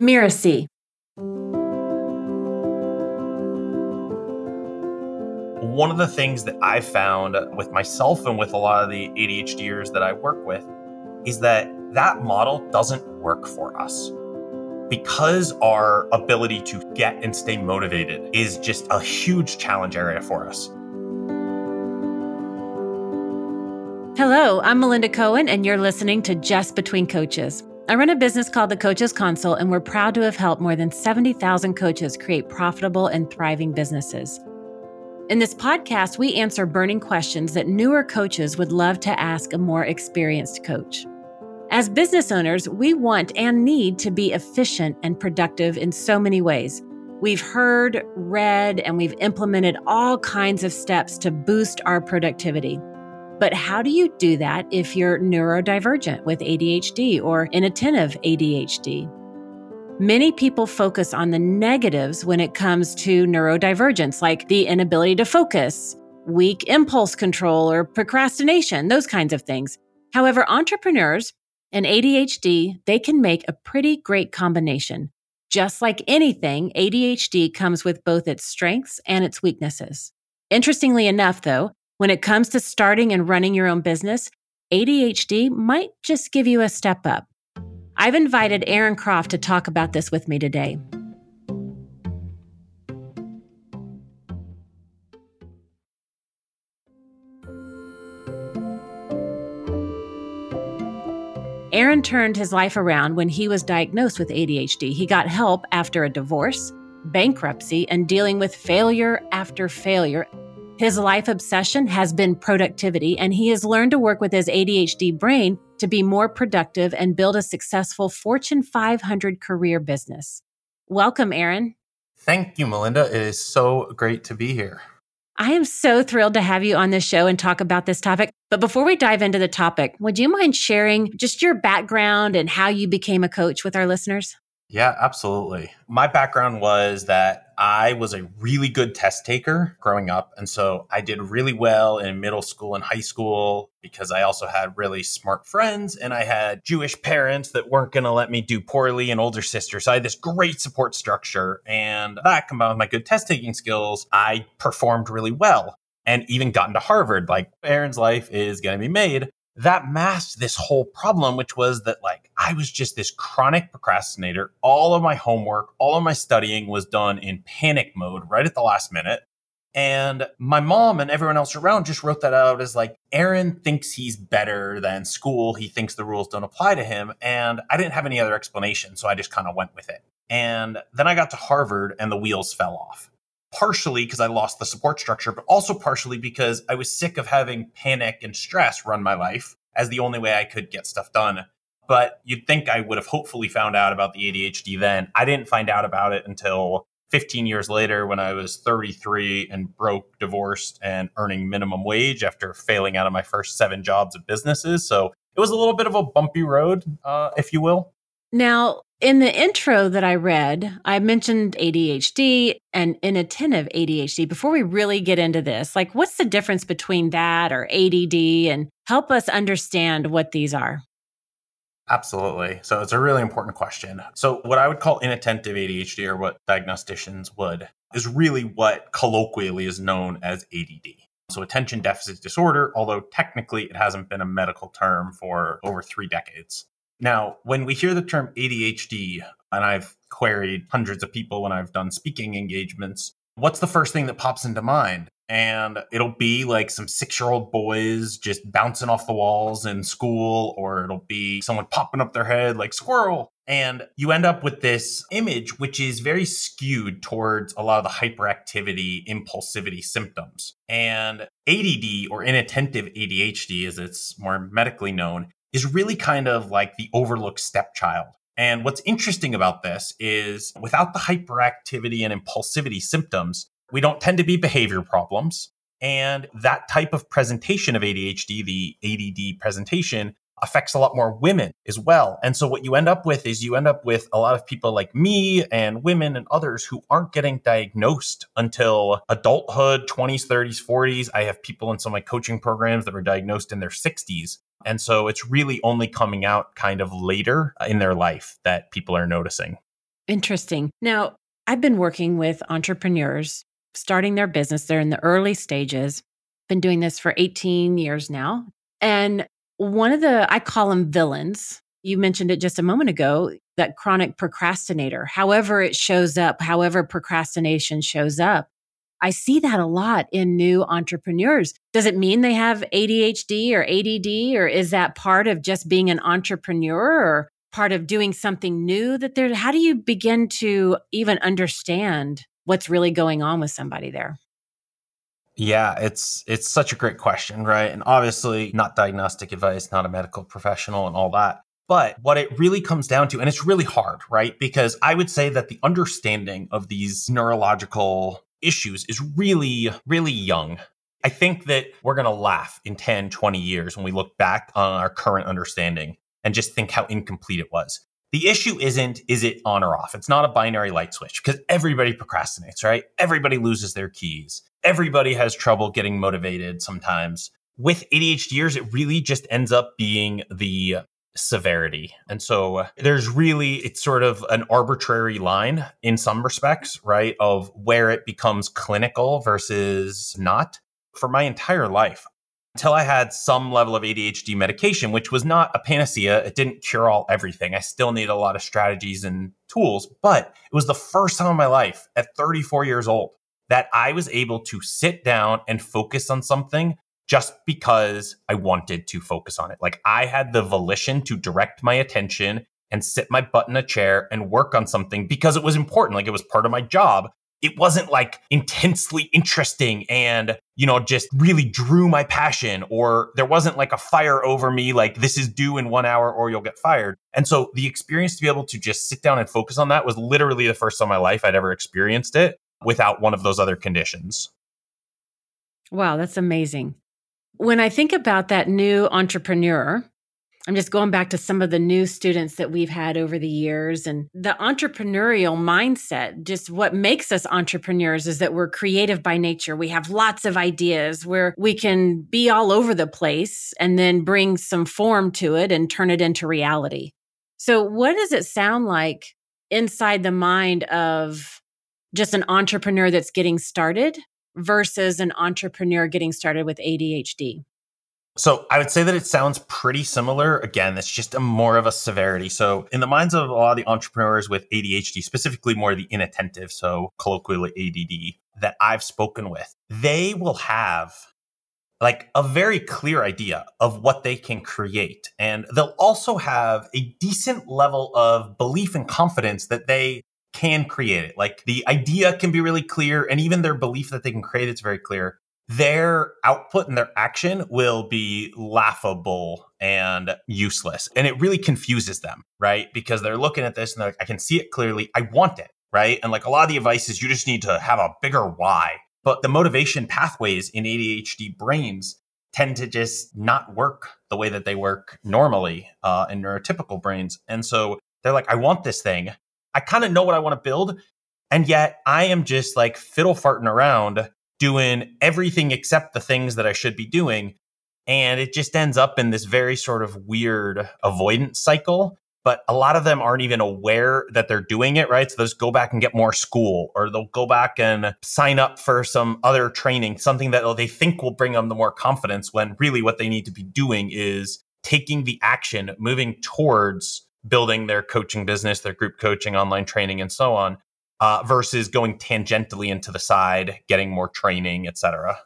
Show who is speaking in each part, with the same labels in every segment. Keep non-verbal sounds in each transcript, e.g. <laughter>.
Speaker 1: Miracy.
Speaker 2: One of the things that I found with myself and with a lot of the ADHDers that I work with is that that model doesn't work for us. Because our ability to get and stay motivated is just a huge challenge area for us.
Speaker 1: Hello, I'm Melinda Cohen, and you're listening to Just Between Coaches. I run a business called the Coaches Console, and we're proud to have helped more than 70,000 coaches create profitable and thriving businesses. In this podcast, we answer burning questions that newer coaches would love to ask a more experienced coach. As business owners, we want and need to be efficient and productive in so many ways. We've heard, read, and we've implemented all kinds of steps to boost our productivity. But how do you do that if you're neurodivergent with ADHD or inattentive ADHD? Many people focus on the negatives when it comes to neurodivergence, like the inability to focus, weak impulse control, or procrastination, those kinds of things. However, entrepreneurs and ADHD, they can make a pretty great combination. Just like anything, ADHD comes with both its strengths and its weaknesses. Interestingly enough, though, when it comes to starting and running your own business, ADHD might just give you a step up. I've invited Aaron Croft to talk about this with me today. Aaron turned his life around when he was diagnosed with ADHD. He got help after a divorce, bankruptcy, and dealing with failure after failure his life obsession has been productivity, and he has learned to work with his ADHD brain to be more productive and build a successful Fortune 500 career business. Welcome, Aaron.
Speaker 2: Thank you, Melinda. It is so great to be here.
Speaker 1: I am so thrilled to have you on this show and talk about this topic. But before we dive into the topic, would you mind sharing just your background and how you became a coach with our listeners?
Speaker 2: Yeah, absolutely. My background was that I was a really good test taker growing up. And so I did really well in middle school and high school because I also had really smart friends and I had Jewish parents that weren't going to let me do poorly and older sisters. So I had this great support structure. And that combined with my good test taking skills, I performed really well and even got into Harvard. Like Aaron's life is going to be made that masked this whole problem, which was that like I was just this chronic procrastinator. All of my homework, all of my studying was done in panic mode right at the last minute. And my mom and everyone else around just wrote that out as like, Aaron thinks he's better than school. He thinks the rules don't apply to him. And I didn't have any other explanation. So I just kind of went with it. And then I got to Harvard and the wheels fell off partially because I lost the support structure, but also partially because I was sick of having panic and stress run my life as the only way I could get stuff done. But you'd think I would have hopefully found out about the ADHD then. I didn't find out about it until 15 years later when I was 33 and broke, divorced, and earning minimum wage after failing out of my first seven jobs of businesses. So it was a little bit of a bumpy road, uh, if you will.
Speaker 1: Now, in the intro that I read, I mentioned ADHD and inattentive ADHD. Before we really get into this, like what's the difference between that or ADD and help us understand what these are?
Speaker 2: Absolutely. So it's a really important question. So, what I would call inattentive ADHD or what diagnosticians would is really what colloquially is known as ADD. So, attention deficit disorder, although technically it hasn't been a medical term for over three decades. Now, when we hear the term ADHD, and I've queried hundreds of people when I've done speaking engagements, what's the first thing that pops into mind? And it'll be like some six year old boys just bouncing off the walls in school, or it'll be someone popping up their head like squirrel. And you end up with this image, which is very skewed towards a lot of the hyperactivity, impulsivity symptoms. And ADD or inattentive ADHD, as it's more medically known, is really kind of like the overlooked stepchild. And what's interesting about this is without the hyperactivity and impulsivity symptoms, we don't tend to be behavior problems. And that type of presentation of ADHD, the ADD presentation, affects a lot more women as well. And so what you end up with is you end up with a lot of people like me and women and others who aren't getting diagnosed until adulthood, 20s, 30s, 40s. I have people in some of my coaching programs that were diagnosed in their 60s. And so it's really only coming out kind of later in their life that people are noticing.
Speaker 1: Interesting. Now, I've been working with entrepreneurs starting their business. They're in the early stages. Been doing this for 18 years now. And one of the, I call them villains. You mentioned it just a moment ago that chronic procrastinator, however it shows up, however procrastination shows up. I see that a lot in new entrepreneurs. Does it mean they have ADHD or ADD, or is that part of just being an entrepreneur or part of doing something new that they're, how do you begin to even understand what's really going on with somebody there?
Speaker 2: Yeah, it's it's such a great question, right? And obviously not diagnostic advice, not a medical professional and all that. But what it really comes down to, and it's really hard, right? Because I would say that the understanding of these neurological issues is really, really young. I think that we're going to laugh in 10, 20 years when we look back on our current understanding and just think how incomplete it was. The issue isn't, is it on or off? It's not a binary light switch because everybody procrastinates, right? Everybody loses their keys. Everybody has trouble getting motivated sometimes. With ADHDers, it really just ends up being the severity. And so there's really, it's sort of an arbitrary line in some respects, right? Of where it becomes clinical versus not. For my entire life, until I had some level of ADHD medication, which was not a panacea. It didn't cure all everything. I still need a lot of strategies and tools, but it was the first time in my life at 34 years old that I was able to sit down and focus on something just because I wanted to focus on it. Like I had the volition to direct my attention and sit my butt in a chair and work on something because it was important. Like it was part of my job. It wasn't like intensely interesting and, you know, just really drew my passion or there wasn't like a fire over me, like this is due in one hour or you'll get fired. And so the experience to be able to just sit down and focus on that was literally the first time in my life I'd ever experienced it without one of those other conditions.
Speaker 1: Wow, that's amazing. When I think about that new entrepreneur, I'm just going back to some of the new students that we've had over the years and the entrepreneurial mindset. Just what makes us entrepreneurs is that we're creative by nature. We have lots of ideas where we can be all over the place and then bring some form to it and turn it into reality. So, what does it sound like inside the mind of just an entrepreneur that's getting started versus an entrepreneur getting started with ADHD?
Speaker 2: So I would say that it sounds pretty similar. Again, it's just a more of a severity. So in the minds of a lot of the entrepreneurs with ADHD, specifically more the inattentive, so colloquially ADD, that I've spoken with, they will have like a very clear idea of what they can create. And they'll also have a decent level of belief and confidence that they can create it. Like the idea can be really clear, and even their belief that they can create it's very clear. Their output and their action will be laughable and useless. And it really confuses them, right? Because they're looking at this and they're like, I can see it clearly. I want it, right? And like a lot of the advice is you just need to have a bigger why. But the motivation pathways in ADHD brains tend to just not work the way that they work normally uh, in neurotypical brains. And so they're like, I want this thing. I kind of know what I want to build. And yet I am just like fiddle farting around doing everything except the things that I should be doing. And it just ends up in this very sort of weird avoidance cycle. But a lot of them aren't even aware that they're doing it, right? So they'll just go back and get more school, or they'll go back and sign up for some other training, something that they think will bring them the more confidence when really what they need to be doing is taking the action, moving towards building their coaching business, their group coaching, online training, and so on, uh, versus going tangentially into the side, getting more training, et cetera.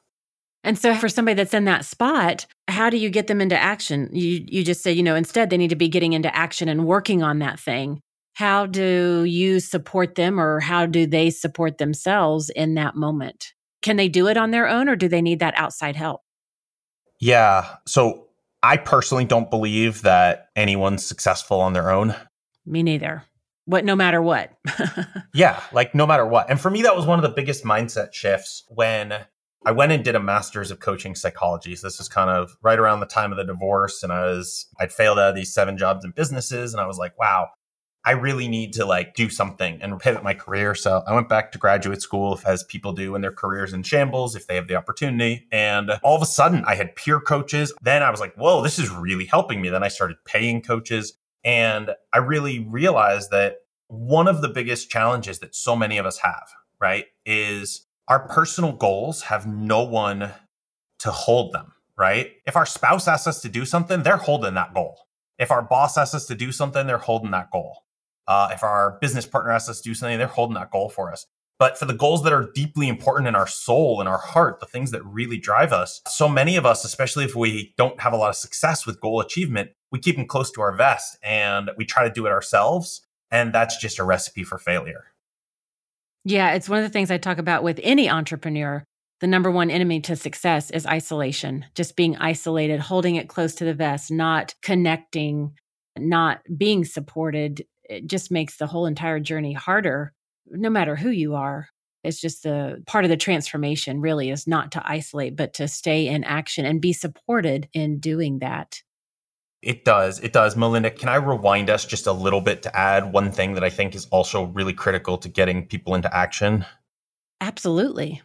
Speaker 1: And so for somebody that's in that spot, how do you get them into action? You you just say, you know, instead they need to be getting into action and working on that thing. How do you support them or how do they support themselves in that moment? Can they do it on their own or do they need that outside help?
Speaker 2: Yeah. So I personally don't believe that anyone's successful on their own.
Speaker 1: Me neither. What, no matter what. <laughs>
Speaker 2: yeah, like no matter what. And for me, that was one of the biggest mindset shifts when I went and did a master's of coaching psychology. So this was kind of right around the time of the divorce. And I was, I'd failed out of these seven jobs and businesses. And I was like, wow, I really need to like do something and pivot my career. So I went back to graduate school as people do when their careers in shambles, if they have the opportunity. And all of a sudden I had peer coaches. Then I was like, whoa, this is really helping me. Then I started paying coaches. And I really realized that one of the biggest challenges that so many of us have, right, is our personal goals have no one to hold them, right? If our spouse asks us to do something, they're holding that goal. If our boss asks us to do something, they're holding that goal. Uh, if our business partner asks us to do something, they're holding that goal for us. But for the goals that are deeply important in our soul and our heart, the things that really drive us, so many of us, especially if we don't have a lot of success with goal achievement, we keep them close to our vest and we try to do it ourselves. And that's just a recipe for failure.
Speaker 1: Yeah, it's one of the things I talk about with any entrepreneur. The number one enemy to success is isolation, just being isolated, holding it close to the vest, not connecting, not being supported. It just makes the whole entire journey harder no matter who you are. It's just the part of the transformation really is not to isolate, but to stay in action and be supported in doing that.
Speaker 2: It does. It does. Melinda, can I rewind us just a little bit to add one thing that I think is also really critical to getting people into action?
Speaker 1: Absolutely.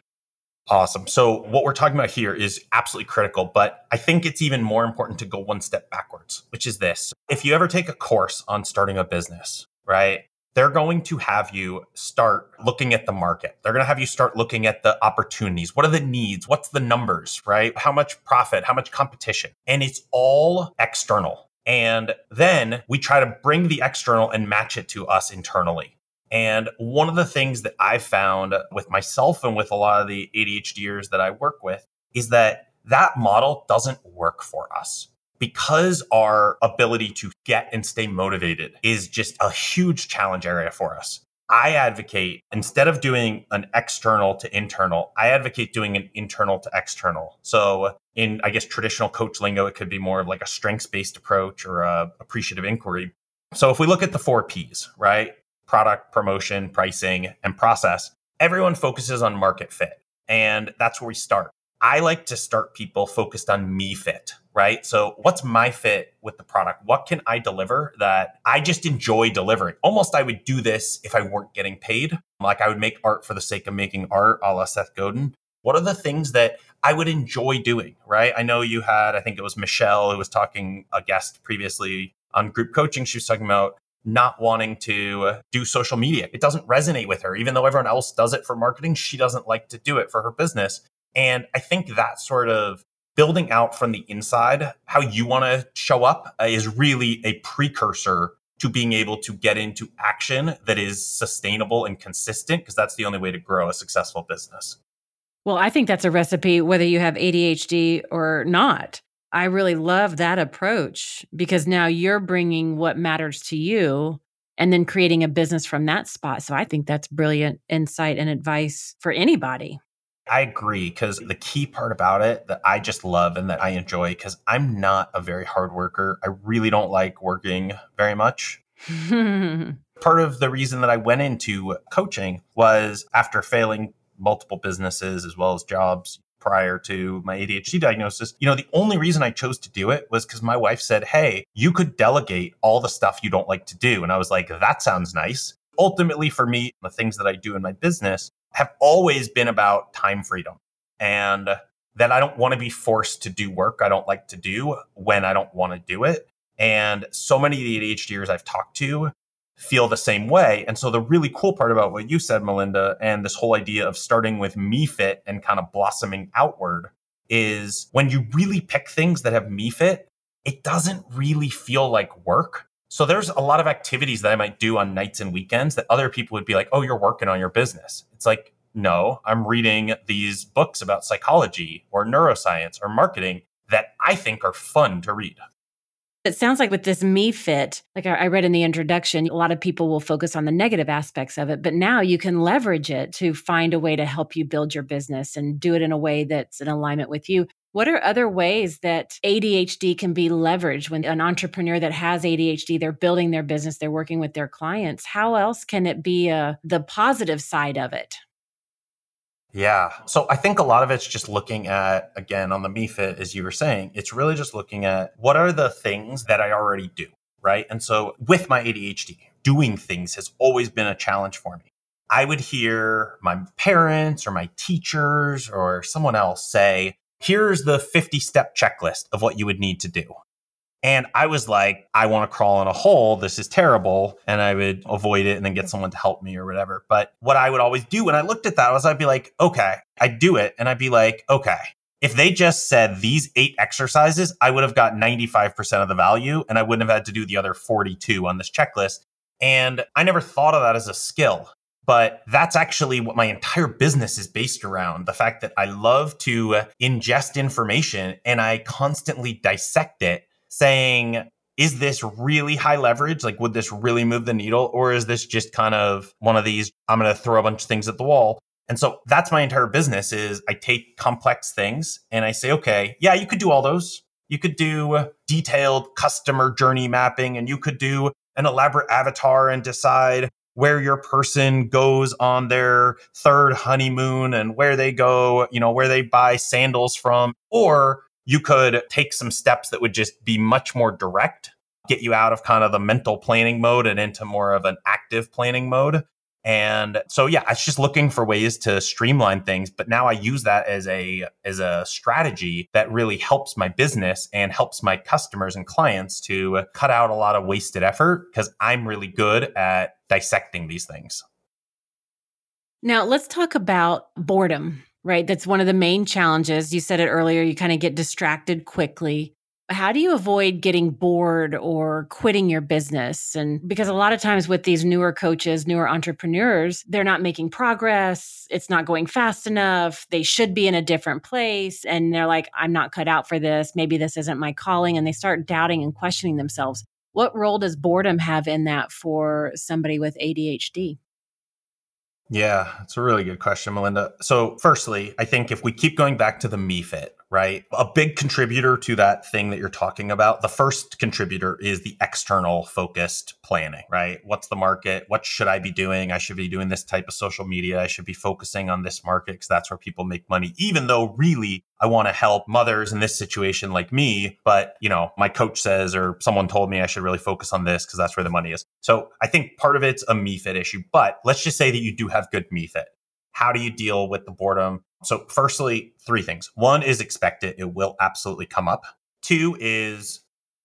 Speaker 2: Awesome. So, what we're talking about here is absolutely critical, but I think it's even more important to go one step backwards, which is this. If you ever take a course on starting a business, right? they're going to have you start looking at the market. They're going to have you start looking at the opportunities. What are the needs? What's the numbers, right? How much profit? How much competition? And it's all external. And then we try to bring the external and match it to us internally. And one of the things that I've found with myself and with a lot of the ADHDers that I work with is that that model doesn't work for us because our ability to get and stay motivated is just a huge challenge area for us. I advocate instead of doing an external to internal, I advocate doing an internal to external. So in I guess traditional coach lingo, it could be more of like a strengths based approach or a appreciative inquiry. So if we look at the four P's, right? Product, promotion, pricing, and process, everyone focuses on market fit. And that's where we start. I like to start people focused on me fit, right? So, what's my fit with the product? What can I deliver that I just enjoy delivering? Almost, I would do this if I weren't getting paid. Like, I would make art for the sake of making art, a la Seth Godin. What are the things that I would enjoy doing, right? I know you had, I think it was Michelle who was talking, a guest previously on group coaching. She was talking about not wanting to do social media. It doesn't resonate with her. Even though everyone else does it for marketing, she doesn't like to do it for her business. And I think that sort of building out from the inside how you want to show up uh, is really a precursor to being able to get into action that is sustainable and consistent because that's the only way to grow a successful business.
Speaker 1: Well, I think that's a recipe whether you have ADHD or not. I really love that approach because now you're bringing what matters to you and then creating a business from that spot. So I think that's brilliant insight and advice for anybody.
Speaker 2: I agree because the key part about it that I just love and that I enjoy because I'm not a very hard worker. I really don't like working very much. <laughs> part of the reason that I went into coaching was after failing multiple businesses as well as jobs prior to my ADHD diagnosis. You know, the only reason I chose to do it was because my wife said, Hey, you could delegate all the stuff you don't like to do. And I was like, That sounds nice. Ultimately, for me, the things that I do in my business have always been about time freedom and that I don't want to be forced to do work I don't like to do when I don't want to do it. And so many of the ADHDers I've talked to feel the same way. And so the really cool part about what you said, Melinda, and this whole idea of starting with me fit and kind of blossoming outward is when you really pick things that have me fit, it doesn't really feel like work. So there's a lot of activities that I might do on nights and weekends that other people would be like, "Oh, you're working on your business." It's like, "No, I'm reading these books about psychology or neuroscience or marketing that I think are fun to read."
Speaker 1: It sounds like with this me fit, like I read in the introduction, a lot of people will focus on the negative aspects of it, but now you can leverage it to find a way to help you build your business and do it in a way that's in alignment with you. What are other ways that ADHD can be leveraged when an entrepreneur that has ADHD, they're building their business, they're working with their clients? How else can it be uh, the positive side of it?
Speaker 2: Yeah. So I think a lot of it's just looking at, again, on the MeFit, as you were saying, it's really just looking at what are the things that I already do, right? And so with my ADHD, doing things has always been a challenge for me. I would hear my parents or my teachers or someone else say, here's the 50 step checklist of what you would need to do. And I was like, I want to crawl in a hole. This is terrible. And I would avoid it and then get someone to help me or whatever. But what I would always do when I looked at that was I'd be like, okay, I'd do it. And I'd be like, okay, if they just said these eight exercises, I would have got 95% of the value and I wouldn't have had to do the other 42 on this checklist. And I never thought of that as a skill. But that's actually what my entire business is based around the fact that I love to ingest information and I constantly dissect it, saying, is this really high leverage? Like, would this really move the needle? Or is this just kind of one of these, I'm going to throw a bunch of things at the wall? And so that's my entire business is I take complex things and I say, okay, yeah, you could do all those. You could do detailed customer journey mapping and you could do an elaborate avatar and decide where your person goes on their third honeymoon and where they go, you know, where they buy sandals from. Or you could take some steps that would just be much more direct, get you out of kind of the mental planning mode and into more of an active planning mode. And so yeah, it's just looking for ways to streamline things, but now I use that as a as a strategy that really helps my business and helps my customers and clients to cut out a lot of wasted effort because I'm really good at dissecting these things.
Speaker 1: Now, let's talk about boredom, right? That's one of the main challenges. You said it earlier, you kind of get distracted quickly how do you avoid getting bored or quitting your business? And because a lot of times with these newer coaches, newer entrepreneurs, they're not making progress. It's not going fast enough. They should be in a different place. And they're like, I'm not cut out for this. Maybe this isn't my calling. And they start doubting and questioning themselves. What role does boredom have in that for somebody with ADHD?
Speaker 2: Yeah, it's a really good question, Melinda. So, firstly, I think if we keep going back to the MEFIT, right? A big contributor to that thing that you're talking about, the first contributor is the external focused planning, right? What's the market? What should I be doing? I should be doing this type of social media. I should be focusing on this market because that's where people make money, even though really I want to help mothers in this situation like me, but you know, my coach says or someone told me I should really focus on this because that's where the money is. So I think part of it's a MEFIT issue, but let's just say that you do have good MEFIT. How do you deal with the boredom? So, firstly, three things. One is expect it, it will absolutely come up. Two is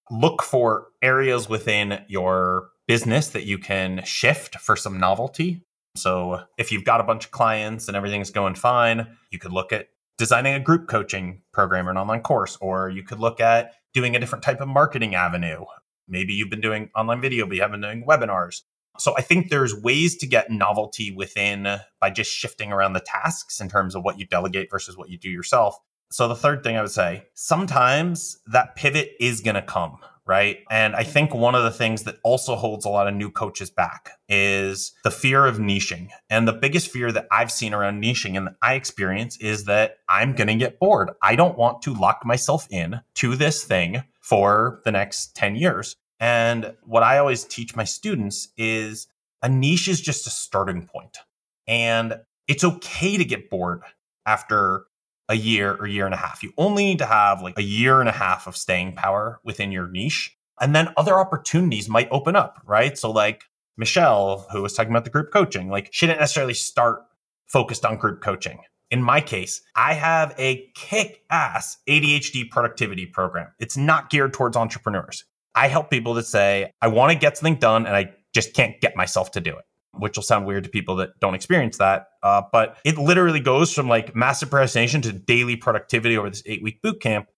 Speaker 2: look for areas within your business that you can shift for some novelty. So, if you've got a bunch of clients and everything's going fine, you could look at designing a group coaching program or an online course, or you could look at doing a different type of marketing avenue. Maybe you've been doing online video, but you haven't been doing webinars. So I think there's ways to get novelty within by just shifting around the tasks in terms of what you delegate versus what you do yourself. So the third thing I would say, sometimes that pivot is going to come, right? And I think one of the things that also holds a lot of new coaches back is the fear of niching. And the biggest fear that I've seen around niching and I experience is that I'm going to get bored. I don't want to lock myself in to this thing for the next 10 years. And what I always teach my students is a niche is just a starting point. And it's okay to get bored after a year or year and a half. You only need to have like a year and a half of staying power within your niche. And then other opportunities might open up, right? So, like Michelle, who was talking about the group coaching, like she didn't necessarily start focused on group coaching. In my case, I have a kick ass ADHD productivity program. It's not geared towards entrepreneurs. I help people to say, I want to get something done and I just can't get myself to do it, which will sound weird to people that don't experience that. Uh, but it literally goes from like massive procrastination to daily productivity over this eight week boot camp.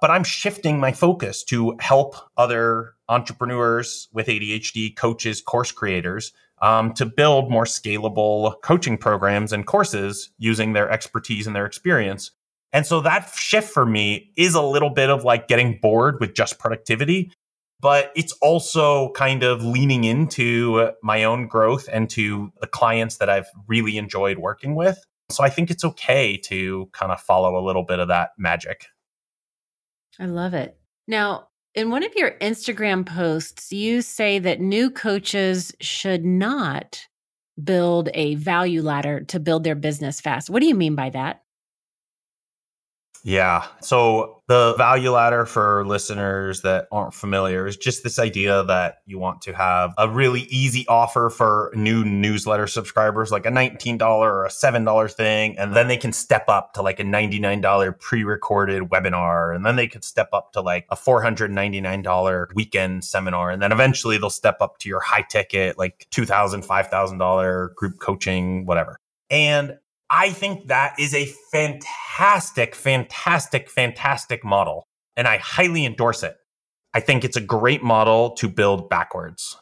Speaker 2: But I'm shifting my focus to help other entrepreneurs with ADHD, coaches, course creators um, to build more scalable coaching programs and courses using their expertise and their experience. And so that shift for me is a little bit of like getting bored with just productivity but it's also kind of leaning into my own growth and to the clients that I've really enjoyed working with. So I think it's okay to kind of follow a little bit of that magic.
Speaker 1: I love it. Now, in one of your Instagram posts, you say that new coaches should not build a value ladder to build their business fast. What do you mean by that?
Speaker 2: Yeah. So the value ladder for listeners that aren't familiar is just this idea that you want to have a really easy offer for new newsletter subscribers, like a $19 or a $7 thing. And then they can step up to like a $99 pre recorded webinar. And then they could step up to like a $499 weekend seminar. And then eventually they'll step up to your high ticket, like $2,000, $5,000 group coaching, whatever. And I think that is a fantastic, fantastic, fantastic model. And I highly endorse it. I think it's a great model to build backwards.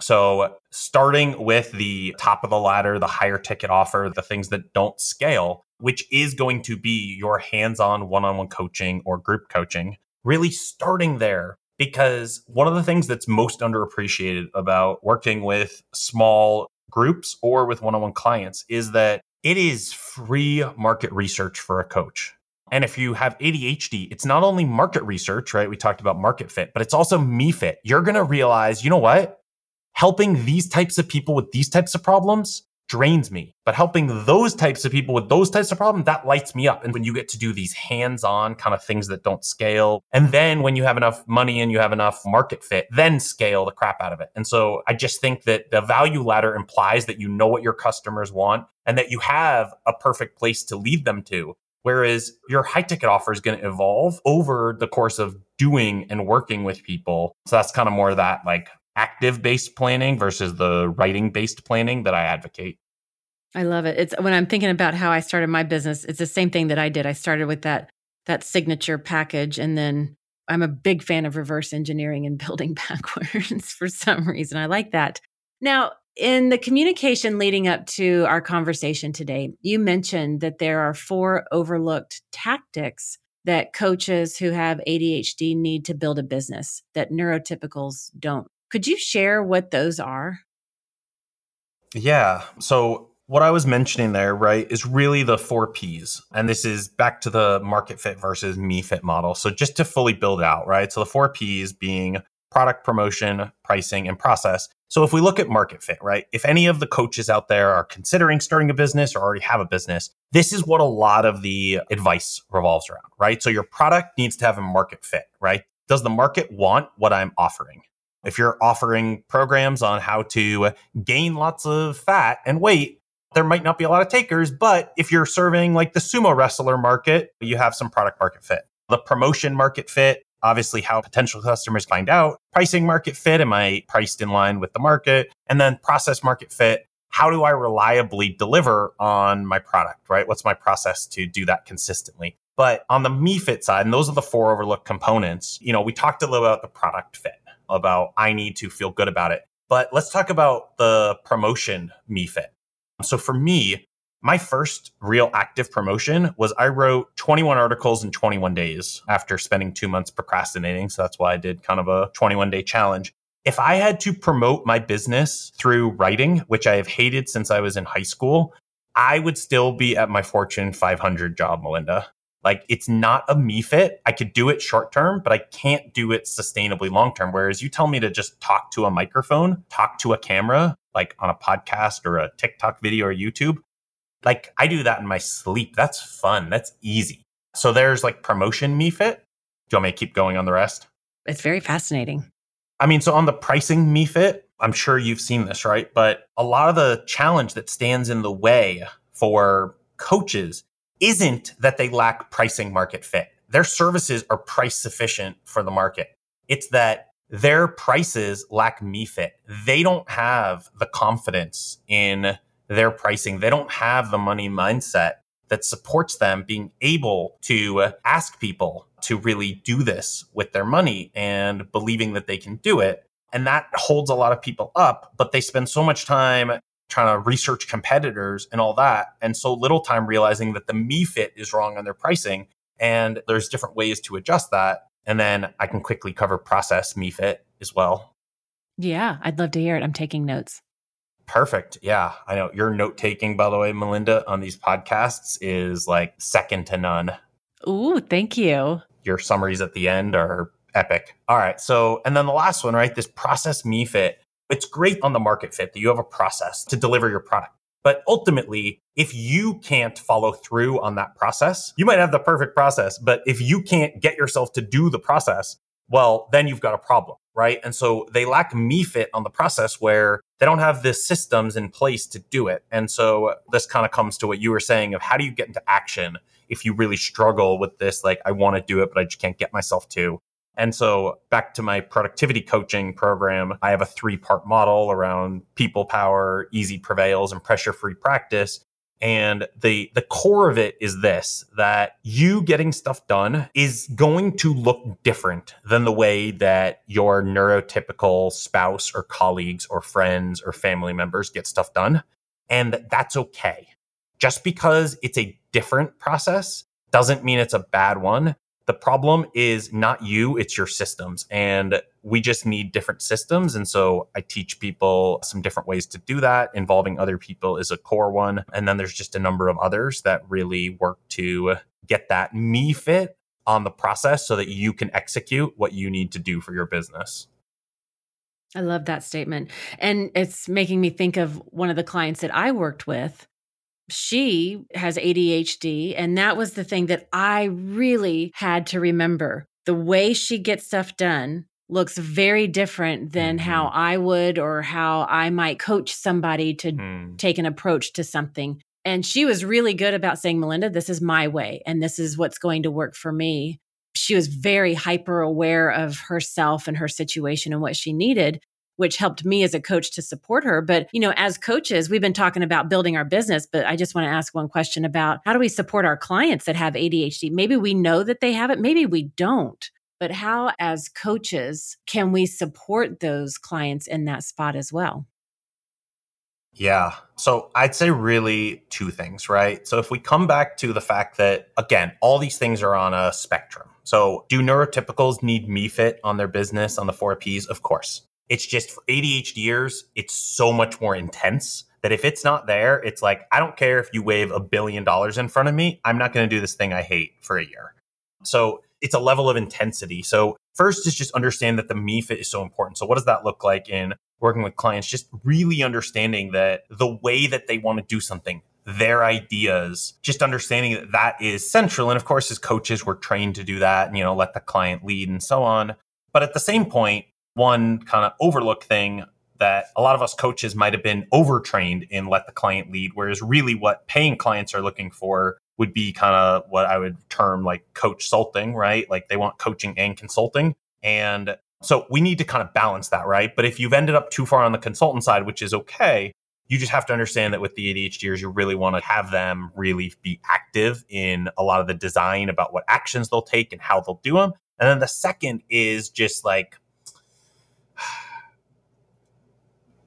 Speaker 2: So, starting with the top of the ladder, the higher ticket offer, the things that don't scale, which is going to be your hands on one on one coaching or group coaching, really starting there. Because one of the things that's most underappreciated about working with small groups or with one on one clients is that it is free market research for a coach. And if you have ADHD, it's not only market research, right? We talked about market fit, but it's also me fit. You're going to realize, you know what? Helping these types of people with these types of problems drains me. But helping those types of people with those types of problems, that lights me up. And when you get to do these hands on kind of things that don't scale, and then when you have enough money and you have enough market fit, then scale the crap out of it. And so I just think that the value ladder implies that you know what your customers want and that you have a perfect place to lead them to. Whereas your high ticket offer is going to evolve over the course of doing and working with people. So that's kind of more that like active based planning versus the writing based planning that I advocate.
Speaker 1: I love it. It's when I'm thinking about how I started my business, it's the same thing that I did. I started with that that signature package and then I'm a big fan of reverse engineering and <laughs> building backwards <laughs> for some reason. I like that. Now, in the communication leading up to our conversation today, you mentioned that there are four overlooked tactics that coaches who have ADHD need to build a business that neurotypicals don't. Could you share what those are?
Speaker 2: Yeah. So, what I was mentioning there, right, is really the four P's. And this is back to the market fit versus me fit model. So, just to fully build out, right? So, the four P's being product promotion, pricing, and process. So, if we look at market fit, right, if any of the coaches out there are considering starting a business or already have a business, this is what a lot of the advice revolves around, right? So, your product needs to have a market fit, right? Does the market want what I'm offering? If you're offering programs on how to gain lots of fat and weight, there might not be a lot of takers. But if you're serving like the sumo wrestler market, you have some product market fit. The promotion market fit, obviously, how potential customers find out. Pricing market fit, am I priced in line with the market? And then process market fit, how do I reliably deliver on my product, right? What's my process to do that consistently? But on the me fit side, and those are the four overlooked components, you know, we talked a little about the product fit about I need to feel good about it. But let's talk about the promotion me fit. So for me, my first real active promotion was I wrote 21 articles in 21 days after spending two months procrastinating. So that's why I did kind of a 21 day challenge. If I had to promote my business through writing, which I have hated since I was in high school, I would still be at my Fortune 500 job, Melinda. Like it's not a me fit. I could do it short term, but I can't do it sustainably long term. Whereas you tell me to just talk to a microphone, talk to a camera, like on a podcast or a TikTok video or YouTube. Like I do that in my sleep. That's fun. That's easy. So there's like promotion me fit. Do you want me to keep going on the rest?
Speaker 1: It's very fascinating.
Speaker 2: I mean, so on the pricing me fit, I'm sure you've seen this, right? But a lot of the challenge that stands in the way for coaches isn't that they lack pricing market fit. Their services are price sufficient for the market. It's that their prices lack me fit. They don't have the confidence in their pricing. They don't have the money mindset that supports them being able to ask people to really do this with their money and believing that they can do it. And that holds a lot of people up, but they spend so much time trying to research competitors and all that, and so little time realizing that the me fit is wrong on their pricing. And there's different ways to adjust that. And then I can quickly cover process me fit as well.
Speaker 1: Yeah, I'd love to hear it. I'm taking notes.
Speaker 2: Perfect. Yeah. I know your note taking, by the way, Melinda, on these podcasts is like second to none.
Speaker 1: Ooh, thank you.
Speaker 2: Your summaries at the end are epic. All right. So, and then the last one, right? This process me fit it's great on the market fit that you have a process to deliver your product. But ultimately, if you can't follow through on that process, you might have the perfect process, but if you can't get yourself to do the process, well, then you've got a problem, right? And so they lack me fit on the process where they don't have the systems in place to do it. And so this kind of comes to what you were saying of how do you get into action if you really struggle with this, like, I want to do it, but I just can't get myself to. And so back to my productivity coaching program, I have a three part model around people power, easy prevails, and pressure free practice. And the, the core of it is this, that you getting stuff done is going to look different than the way that your neurotypical spouse or colleagues or friends or family members get stuff done. And that's okay. Just because it's a different process doesn't mean it's a bad one. The problem is not you, it's your systems. And we just need different systems. And so I teach people some different ways to do that. Involving other people is a core one. And then there's just a number of others that really work to get that me fit on the process so that you can execute what you need to do for your business.
Speaker 1: I love that statement. And it's making me think of one of the clients that I worked with she has ADHD. And that was the thing that I really had to remember. The way she gets stuff done looks very different than mm-hmm. how I would or how I might coach somebody to mm. take an approach to something. And she was really good about saying, Melinda, this is my way and this is what's going to work for me. She was very hyper aware of herself and her situation and what she needed which helped me as a coach to support her. But, you know, as coaches, we've been talking about building our business, but I just want to ask one question about how do we support our clients that have ADHD? Maybe we know that they have it, maybe we don't. But how, as coaches, can we support those clients in that spot as well?
Speaker 2: Yeah. So I'd say really two things, right? So if we come back to the fact that, again, all these things are on a spectrum. So do neurotypicals need me fit on their business on the four Ps? Of course. It's just for ADHDers, it's so much more intense that if it's not there, it's like, I don't care if you wave a billion dollars in front of me, I'm not going to do this thing I hate for a year. So it's a level of intensity. So first is just understand that the me fit is so important. So what does that look like in working with clients? Just really understanding that the way that they want to do something, their ideas, just understanding that that is central. And of course, as coaches, we're trained to do that and, you know, let the client lead and so on. But at the same point, one kind of overlook thing that a lot of us coaches might have been overtrained in let the client lead, whereas really what paying clients are looking for would be kind of what I would term like coach salting, right? Like they want coaching and consulting. And so we need to kind of balance that, right? But if you've ended up too far on the consultant side, which is okay, you just have to understand that with the ADHDers, you really want to have them really be active in a lot of the design about what actions they'll take and how they'll do them. And then the second is just like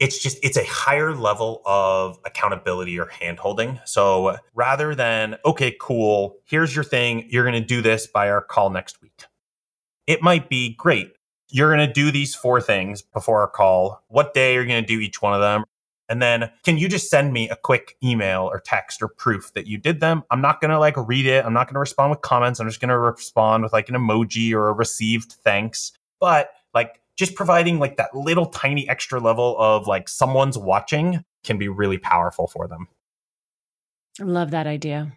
Speaker 2: it's just it's a higher level of accountability or handholding. So rather than okay cool here's your thing you're going to do this by our call next week. It might be great you're going to do these four things before our call. What day are you going to do each one of them? And then can you just send me a quick email or text or proof that you did them? I'm not going to like read it. I'm not going to respond with comments. I'm just going to respond with like an emoji or a received thanks. But like just providing like that little tiny extra level of like someone's watching can be really powerful for them.
Speaker 1: I love that idea.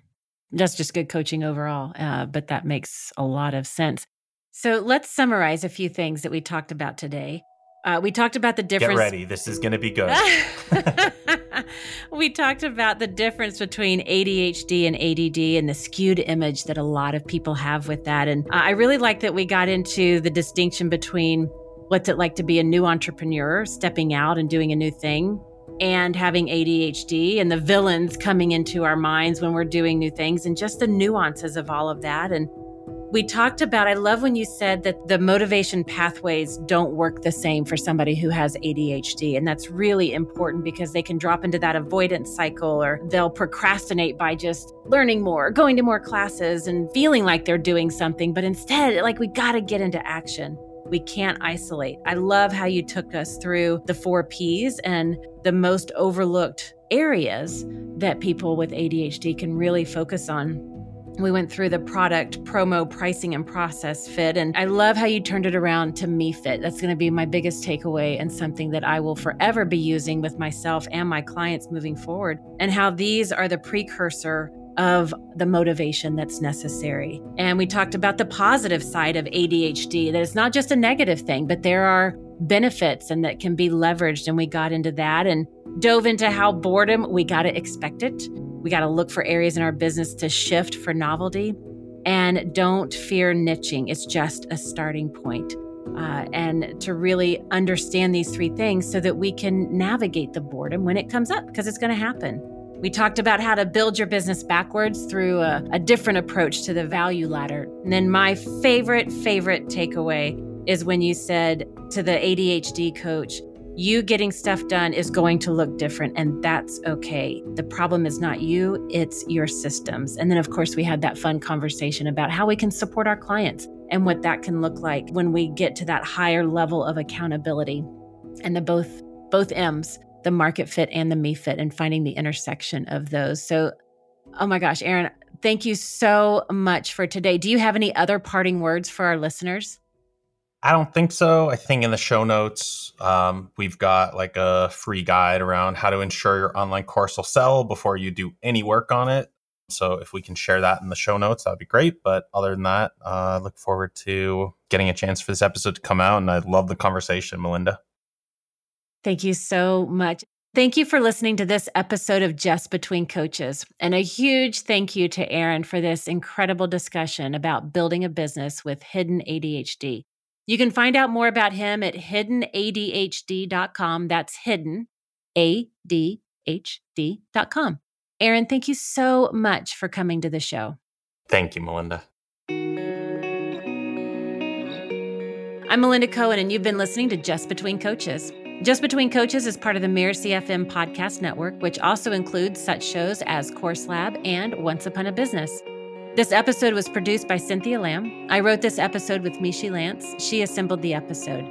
Speaker 1: That's just good coaching overall, uh, but that makes a lot of sense. So let's summarize a few things that we talked about today. Uh, we talked about the difference.
Speaker 2: Get ready. This is going to be good. <laughs>
Speaker 1: we talked about the difference between ADHD and ADD and the skewed image that a lot of people have with that. And I really like that we got into the distinction between what's it like to be a new entrepreneur, stepping out and doing a new thing, and having ADHD and the villains coming into our minds when we're doing new things, and just the nuances of all of that. And we talked about, I love when you said that the motivation pathways don't work the same for somebody who has ADHD. And that's really important because they can drop into that avoidance cycle or they'll procrastinate by just learning more, going to more classes and feeling like they're doing something. But instead, like we got to get into action. We can't isolate. I love how you took us through the four P's and the most overlooked areas that people with ADHD can really focus on. We went through the product, promo, pricing, and process fit. And I love how you turned it around to me fit. That's going to be my biggest takeaway and something that I will forever be using with myself and my clients moving forward. And how these are the precursor of the motivation that's necessary. And we talked about the positive side of ADHD, that it's not just a negative thing, but there are benefits and that can be leveraged. And we got into that and dove into how boredom, we got to expect it. We got to look for areas in our business to shift for novelty. And don't fear niching, it's just a starting point. Uh, and to really understand these three things so that we can navigate the boredom when it comes up, because it's going to happen. We talked about how to build your business backwards through a, a different approach to the value ladder. And then my favorite, favorite takeaway is when you said to the ADHD coach, you getting stuff done is going to look different, and that's okay. The problem is not you, it's your systems. And then, of course, we had that fun conversation about how we can support our clients and what that can look like when we get to that higher level of accountability and the both both M's, the market fit and the me fit, and finding the intersection of those. So, oh my gosh, Aaron, thank you so much for today. Do you have any other parting words for our listeners?
Speaker 2: I don't think so. I think in the show notes, um, we've got like a free guide around how to ensure your online course will sell before you do any work on it. So if we can share that in the show notes, that'd be great. But other than that, uh, I uh, look forward to getting a chance for this episode to come out. And I love the conversation, Melinda.
Speaker 1: Thank you so much. Thank you for listening to this episode of Just Between Coaches. And a huge thank you to Aaron for this incredible discussion about building a business with hidden ADHD. You can find out more about him at hiddenadhd.com. That's hidden, A-D-H-D.com. Aaron, thank you so much for coming to the show.
Speaker 2: Thank you, Melinda.
Speaker 1: I'm Melinda Cohen, and you've been listening to Just Between Coaches. Just Between Coaches is part of the Mirasee FM podcast network, which also includes such shows as Course Lab and Once Upon a Business. This episode was produced by Cynthia Lamb. I wrote this episode with Mishi Lance. She assembled the episode.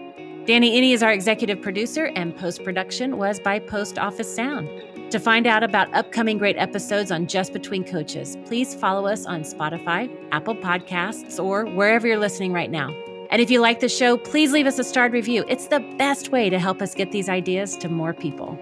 Speaker 1: Danny Iny is our executive producer, and post production was by Post Office Sound. To find out about upcoming great episodes on Just Between Coaches, please follow us on Spotify, Apple Podcasts, or wherever you're listening right now. And if you like the show, please leave us a starred review. It's the best way to help us get these ideas to more people.